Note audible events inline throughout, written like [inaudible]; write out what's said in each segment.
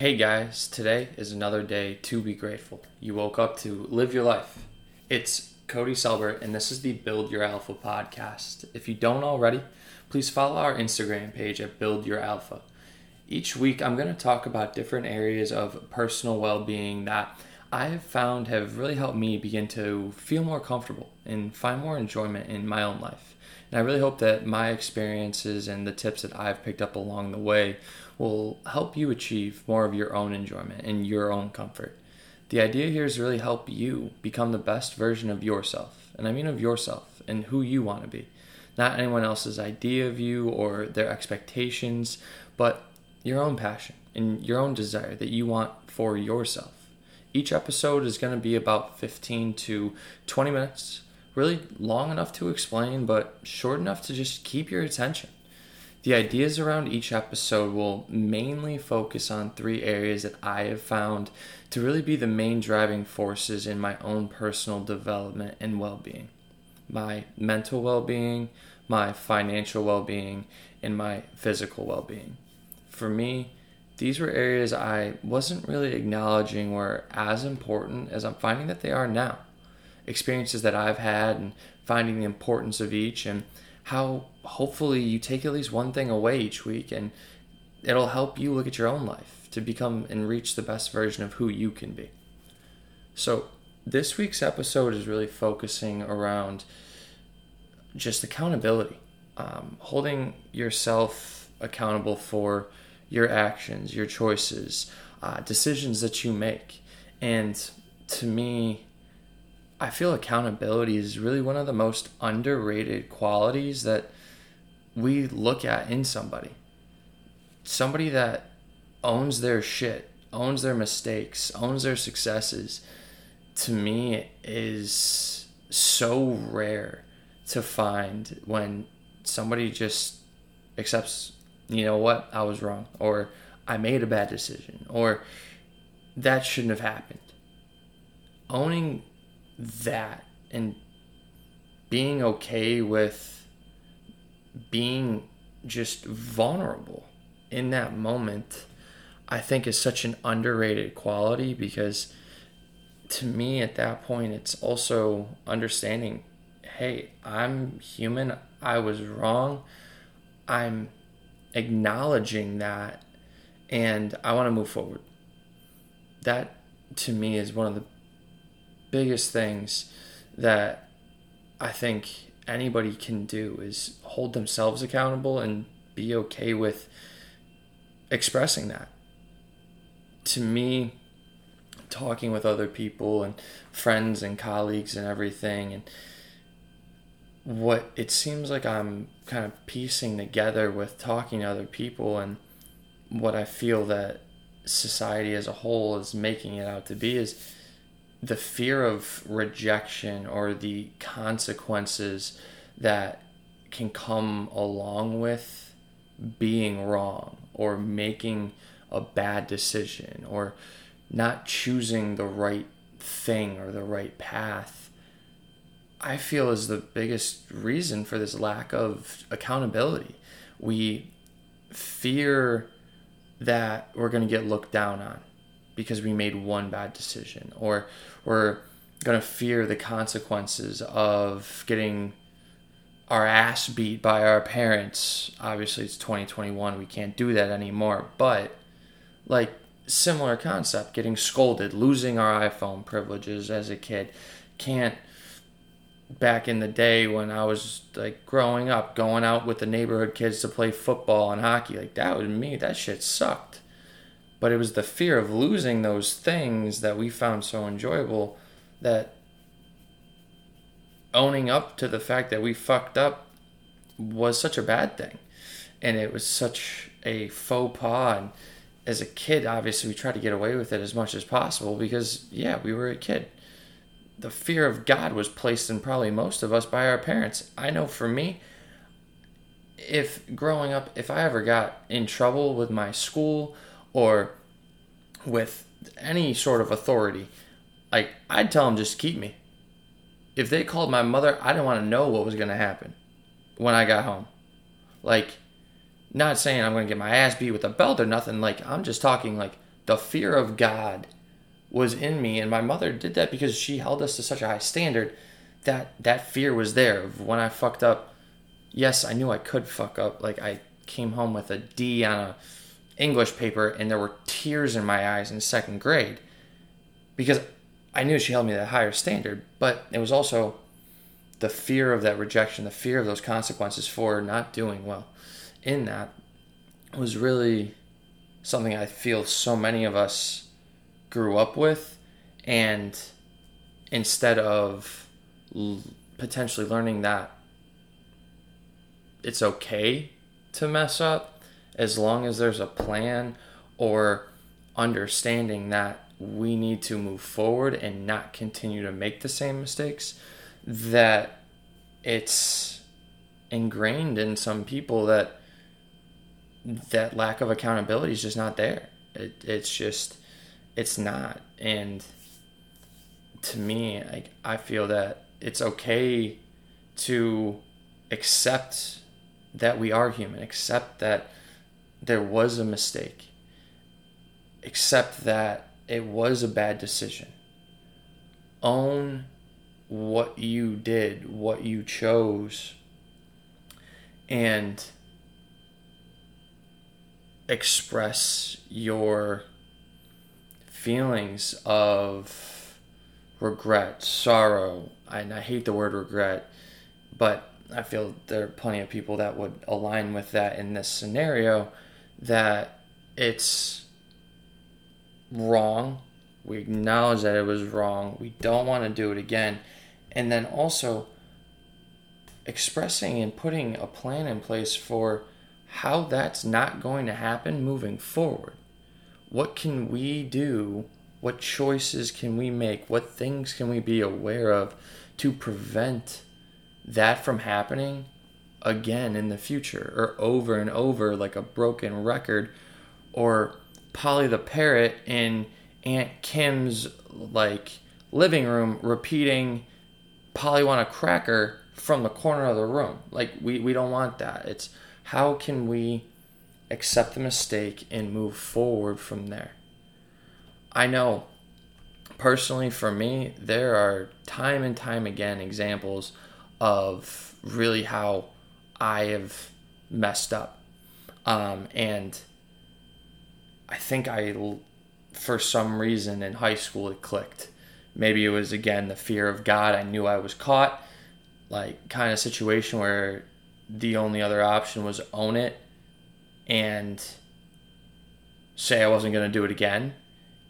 Hey guys, today is another day to be grateful. You woke up to live your life. It's Cody Selbert, and this is the Build Your Alpha podcast. If you don't already, please follow our Instagram page at Build Your Alpha. Each week, I'm going to talk about different areas of personal well being that I have found have really helped me begin to feel more comfortable and find more enjoyment in my own life. And I really hope that my experiences and the tips that I've picked up along the way will help you achieve more of your own enjoyment and your own comfort. The idea here is really help you become the best version of yourself. And I mean of yourself and who you want to be. Not anyone else's idea of you or their expectations, but your own passion and your own desire that you want for yourself. Each episode is going to be about 15 to 20 minutes, really long enough to explain, but short enough to just keep your attention. The ideas around each episode will mainly focus on three areas that I have found to really be the main driving forces in my own personal development and well being my mental well being, my financial well being, and my physical well being. For me, these were areas I wasn't really acknowledging were as important as I'm finding that they are now. Experiences that I've had and finding the importance of each and how hopefully you take at least one thing away each week and it'll help you look at your own life to become and reach the best version of who you can be. So, this week's episode is really focusing around just accountability, um, holding yourself accountable for your actions, your choices, uh, decisions that you make. And to me, I feel accountability is really one of the most underrated qualities that we look at in somebody. Somebody that owns their shit, owns their mistakes, owns their successes, to me is so rare to find when somebody just accepts, you know what, I was wrong, or I made a bad decision, or that shouldn't have happened. Owning that and being okay with being just vulnerable in that moment, I think is such an underrated quality because to me at that point, it's also understanding hey, I'm human, I was wrong. I'm acknowledging that and I want to move forward. That to me is one of the biggest things that I think anybody can do is hold themselves accountable and be okay with expressing that. To me, talking with other people and friends and colleagues and everything, and what it seems like I'm kind of piecing together with talking to other people and what I feel that society as a whole is making it out to be is the fear of rejection or the consequences that can come along with being wrong or making a bad decision or not choosing the right thing or the right path i feel is the biggest reason for this lack of accountability. We fear that we're going to get looked down on because we made one bad decision or we're going to fear the consequences of getting our ass beat by our parents. Obviously, it's 2021. We can't do that anymore. But, like, similar concept getting scolded, losing our iPhone privileges as a kid. Can't, back in the day when I was, like, growing up, going out with the neighborhood kids to play football and hockey. Like, that was me. That shit sucked but it was the fear of losing those things that we found so enjoyable that owning up to the fact that we fucked up was such a bad thing. And it was such a faux pas. And as a kid obviously we tried to get away with it as much as possible because yeah we were a kid. The fear of god was placed in probably most of us by our parents. I know for me if growing up if i ever got in trouble with my school or with any sort of authority, like I'd tell them just keep me. If they called my mother, I didn't want to know what was going to happen when I got home. Like, not saying I'm going to get my ass beat with a belt or nothing. Like, I'm just talking like the fear of God was in me and my mother did that because she held us to such a high standard that that fear was there when I fucked up. Yes, I knew I could fuck up. Like I came home with a D on a English paper and there were tears in my eyes in second grade because I knew she held me to a higher standard, but it was also the fear of that rejection, the fear of those consequences for not doing well in that was really something I feel so many of us grew up with. And instead of l- potentially learning that it's okay to mess up as long as there's a plan or understanding that we need to move forward and not continue to make the same mistakes that it's ingrained in some people that that lack of accountability is just not there. It, it's just it's not. And to me like i feel that it's okay to accept that we are human accept that there was a mistake accept that it was a bad decision own what you did, what you chose, and express your feelings of regret, sorrow. And I hate the word regret, but I feel there are plenty of people that would align with that in this scenario that it's wrong. We acknowledge that it was wrong. We don't want to do it again and then also expressing and putting a plan in place for how that's not going to happen moving forward. What can we do? What choices can we make? What things can we be aware of to prevent that from happening again in the future or over and over like a broken record or Polly the parrot in Aunt Kim's like living room repeating Polly want a cracker from the corner of the room. Like we, we don't want that. It's how can we accept the mistake and move forward from there. I know personally for me, there are time and time again examples of really how I have messed up. Um, and I think I, for some reason in high school, it clicked. Maybe it was again the fear of God. I knew I was caught, like kind of situation where the only other option was own it and say I wasn't going to do it again.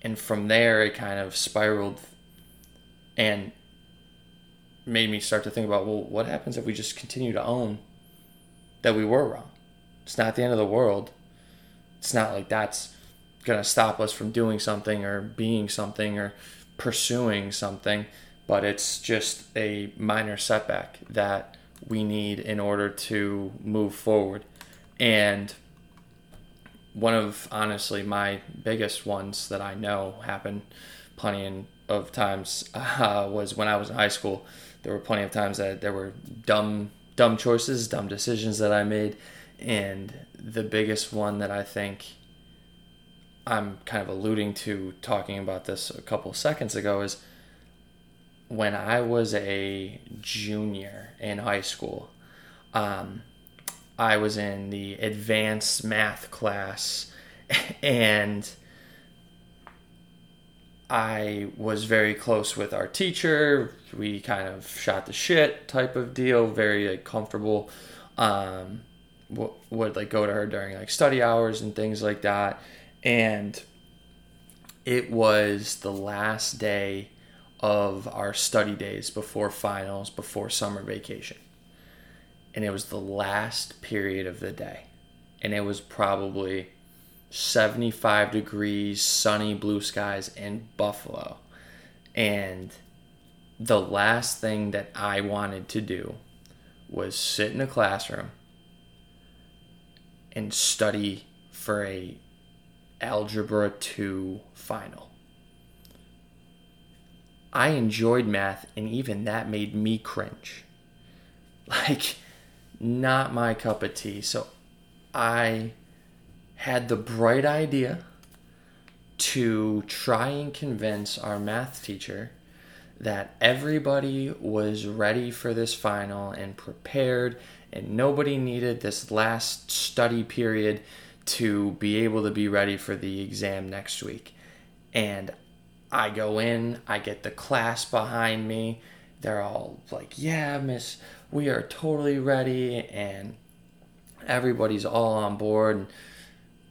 And from there, it kind of spiraled and made me start to think about well, what happens if we just continue to own that we were wrong? It's not the end of the world. It's not like that's going to stop us from doing something or being something or pursuing something, but it's just a minor setback that we need in order to move forward. And one of honestly my biggest ones that I know happened plenty of times [laughs] uh, was when I was in high school. There were plenty of times that there were dumb dumb choices, dumb decisions that I made, and the biggest one that I think I'm kind of alluding to talking about this a couple seconds ago is when I was a junior in high school. Um, I was in the advanced math class [laughs] and I was very close with our teacher. We kind of shot the shit type of deal, very like comfortable. Um, would, would like go to her during like study hours and things like that and it was the last day of our study days before finals, before summer vacation. And it was the last period of the day. And it was probably 75 degrees, sunny blue skies in Buffalo. And the last thing that I wanted to do was sit in a classroom and study for a Algebra 2 final. I enjoyed math, and even that made me cringe. Like, not my cup of tea. So I had the bright idea to try and convince our math teacher that everybody was ready for this final and prepared, and nobody needed this last study period to be able to be ready for the exam next week. And I go in, I get the class behind me. They're all like, Yeah, miss, we are totally ready. And everybody's all on board. And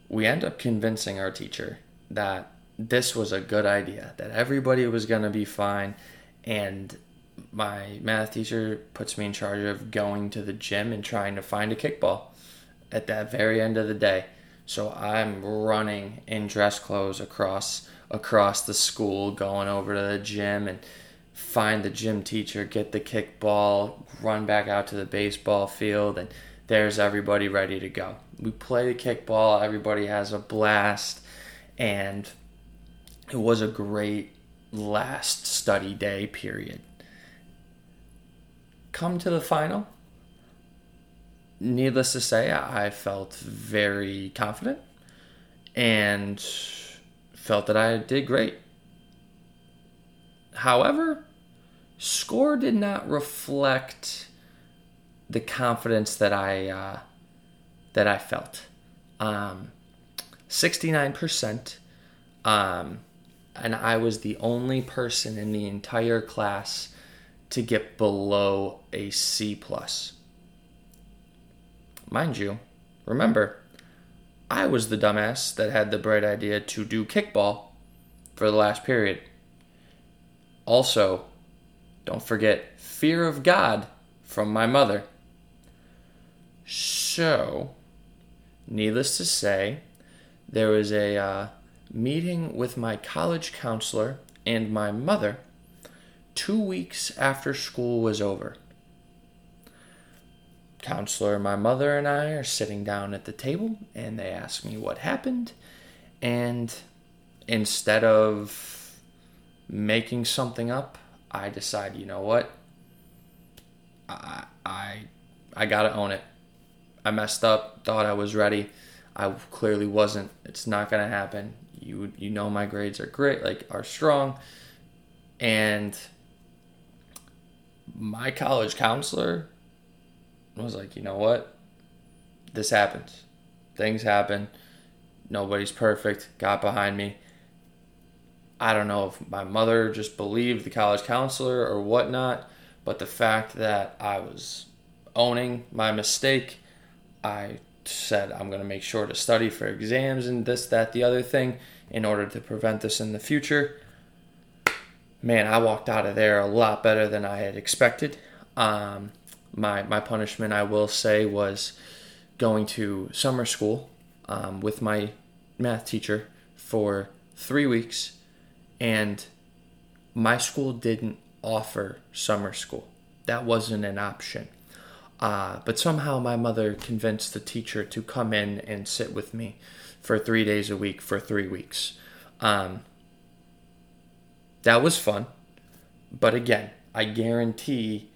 we end up convincing our teacher that this was a good idea, that everybody was going to be fine. And my math teacher puts me in charge of going to the gym and trying to find a kickball at that very end of the day. So I'm running in dress clothes across across the school, going over to the gym and find the gym teacher, get the kickball, run back out to the baseball field, and there's everybody ready to go. We play the kickball, everybody has a blast, and it was a great last study day period. Come to the final. Needless to say, I felt very confident and felt that I did great. However, score did not reflect the confidence that I uh, that I felt. Um, 69%. Um, and I was the only person in the entire class to get below a C plus. Mind you, remember, I was the dumbass that had the bright idea to do kickball for the last period. Also, don't forget fear of God from my mother. So, needless to say, there was a uh, meeting with my college counselor and my mother two weeks after school was over. Counselor, my mother, and I are sitting down at the table, and they ask me what happened. And instead of making something up, I decide, you know what? I I I gotta own it. I messed up, thought I was ready. I clearly wasn't. It's not gonna happen. You you know my grades are great, like are strong, and my college counselor was like, you know what? This happens. Things happen. Nobody's perfect. Got behind me. I don't know if my mother just believed the college counselor or whatnot, but the fact that I was owning my mistake, I said I'm going to make sure to study for exams and this, that, the other thing in order to prevent this in the future. Man, I walked out of there a lot better than I had expected. Um, my my punishment, I will say, was going to summer school um, with my math teacher for three weeks, and my school didn't offer summer school. That wasn't an option. Uh, but somehow my mother convinced the teacher to come in and sit with me for three days a week for three weeks. Um, that was fun. But again, I guarantee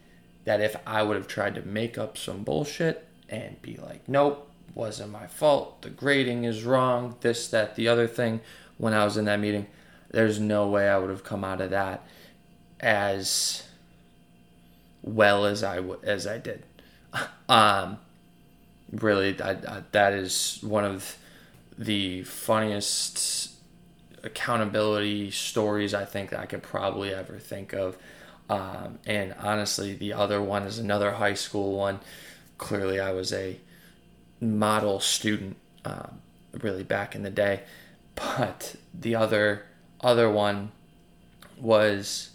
that if I would have tried to make up some bullshit and be like, nope, wasn't my fault, the grading is wrong, this, that, the other thing, when I was in that meeting, there's no way I would have come out of that as well as I w- as I did. Um, really, I, I, that is one of the funniest accountability stories I think I could probably ever think of. Um, and honestly, the other one is another high school one. Clearly, I was a model student um, really back in the day, but the other other one was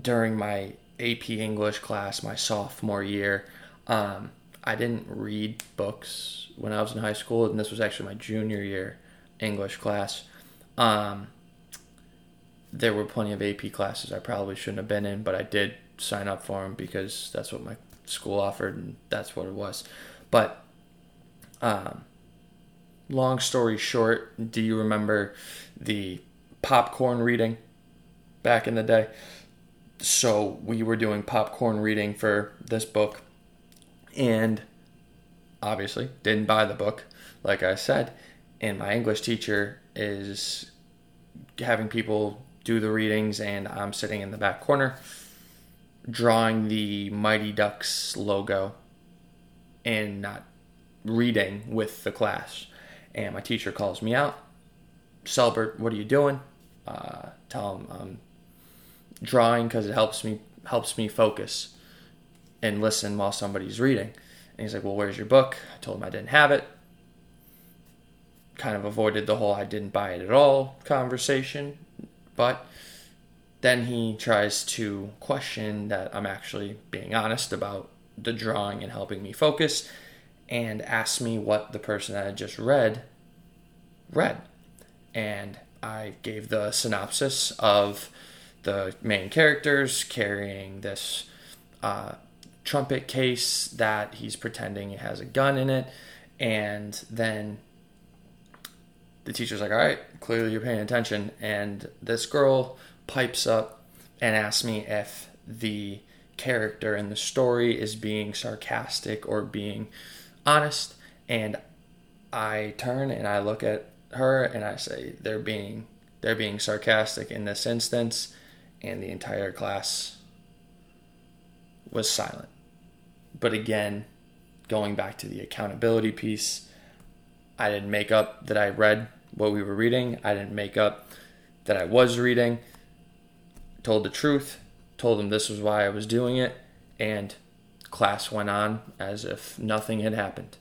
during my AP English class my sophomore year. Um, I didn't read books when I was in high school, and this was actually my junior year English class. Um, there were plenty of AP classes I probably shouldn't have been in, but I did sign up for them because that's what my school offered and that's what it was. But um, long story short, do you remember the popcorn reading back in the day? So we were doing popcorn reading for this book and obviously didn't buy the book, like I said. and my English teacher is having people do the readings, and I'm sitting in the back corner drawing the Mighty Ducks logo and not reading with the class. And my teacher calls me out. Selbert, what are you doing? Uh, tell him I'm drawing because it helps me helps me focus and listen while somebody's reading. And he's like, "Well, where's your book?" I told him I didn't have it. Kind of avoided the whole "I didn't buy it at all" conversation, but then he tries to question that I'm actually being honest about the drawing and helping me focus, and asks me what the person that I just read read, and I gave the synopsis of the main characters carrying this uh, trumpet case that he's pretending it has a gun in it. And then the teacher's like, All right, clearly you're paying attention. And this girl pipes up and asks me if the character in the story is being sarcastic or being honest. And I turn and I look at her and I say they're being they're being sarcastic in this instance and the entire class was silent. But again, going back to the accountability piece, I didn't make up that I read what we were reading. I didn't make up that I was reading. Told the truth, told them this was why I was doing it, and class went on as if nothing had happened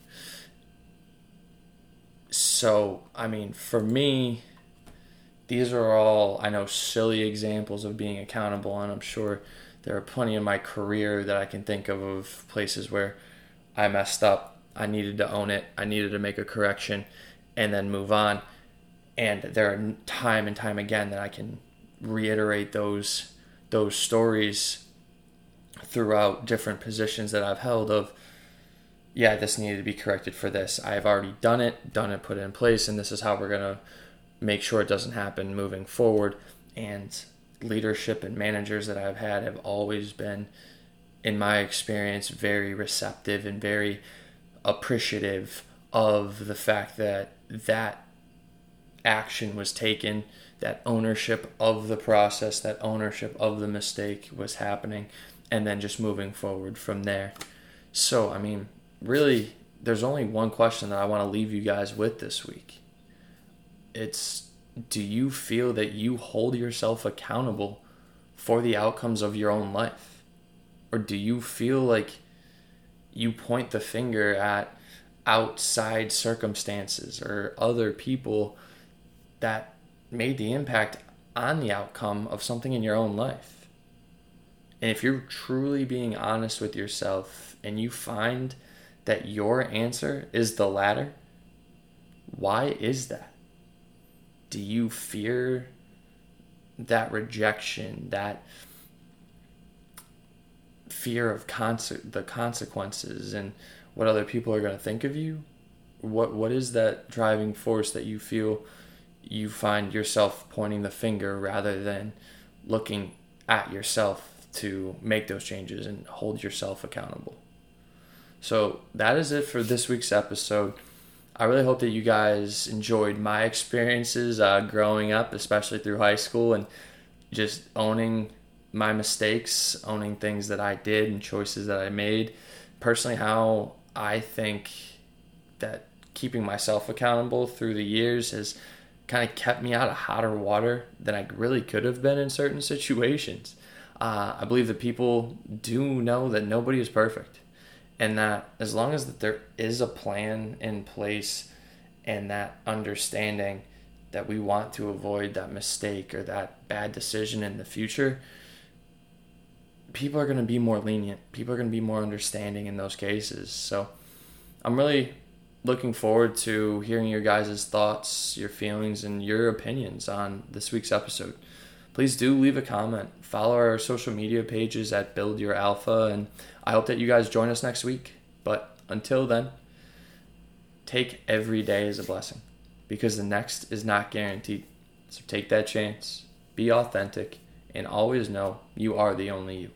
so I mean, for me, these are all I know silly examples of being accountable, and I'm sure there are plenty in my career that I can think of of places where I messed up. I needed to own it. I needed to make a correction, and then move on. And there are time and time again that I can reiterate those those stories throughout different positions that I've held of yeah, this needed to be corrected for this. I've already done it, done it, put it in place, and this is how we're to make sure it doesn't happen moving forward. And leadership and managers that I've had have always been, in my experience, very receptive and very appreciative of the fact that that action was taken, that ownership of the process, that ownership of the mistake was happening, and then just moving forward from there. So, I mean, really, there's only one question that I want to leave you guys with this week. It's do you feel that you hold yourself accountable for the outcomes of your own life? Or do you feel like you point the finger at outside circumstances or other people that made the impact on the outcome of something in your own life? And if you're truly being honest with yourself and you find that your answer is the latter? Why is that? Do you fear that rejection, that fear of conse- the consequences and what other people are going to think of you? What what is that driving force that you feel you find yourself pointing the finger rather than looking at yourself to make those changes and hold yourself accountable? So that is it for this week's episode. I really hope that you guys enjoyed my experiences uh, growing up, especially through high school, and just owning my mistakes, owning things that I did and choices that I made. Personally, how I think that keeping myself accountable through the years has kind of kept me out of hotter water than I really could have been in certain [laughs] situations. Uh, I believe that people do know that nobody is perfect and that as long as that there is a plan in place and that understanding that we want to avoid that mistake or that bad decision in the future people are going to be more lenient. People are going to be more understanding in those cases. So i'm really looking forward to hearing your guys' thoughts your feelings and your opinions on this week's episode please do leave a comment. Follow our social media pages at Build Your Alpha, and I hope that you guys join us next week. But until then, take every day as a blessing because the next is not guaranteed. So take that chance, be authentic, and always know you are the only you.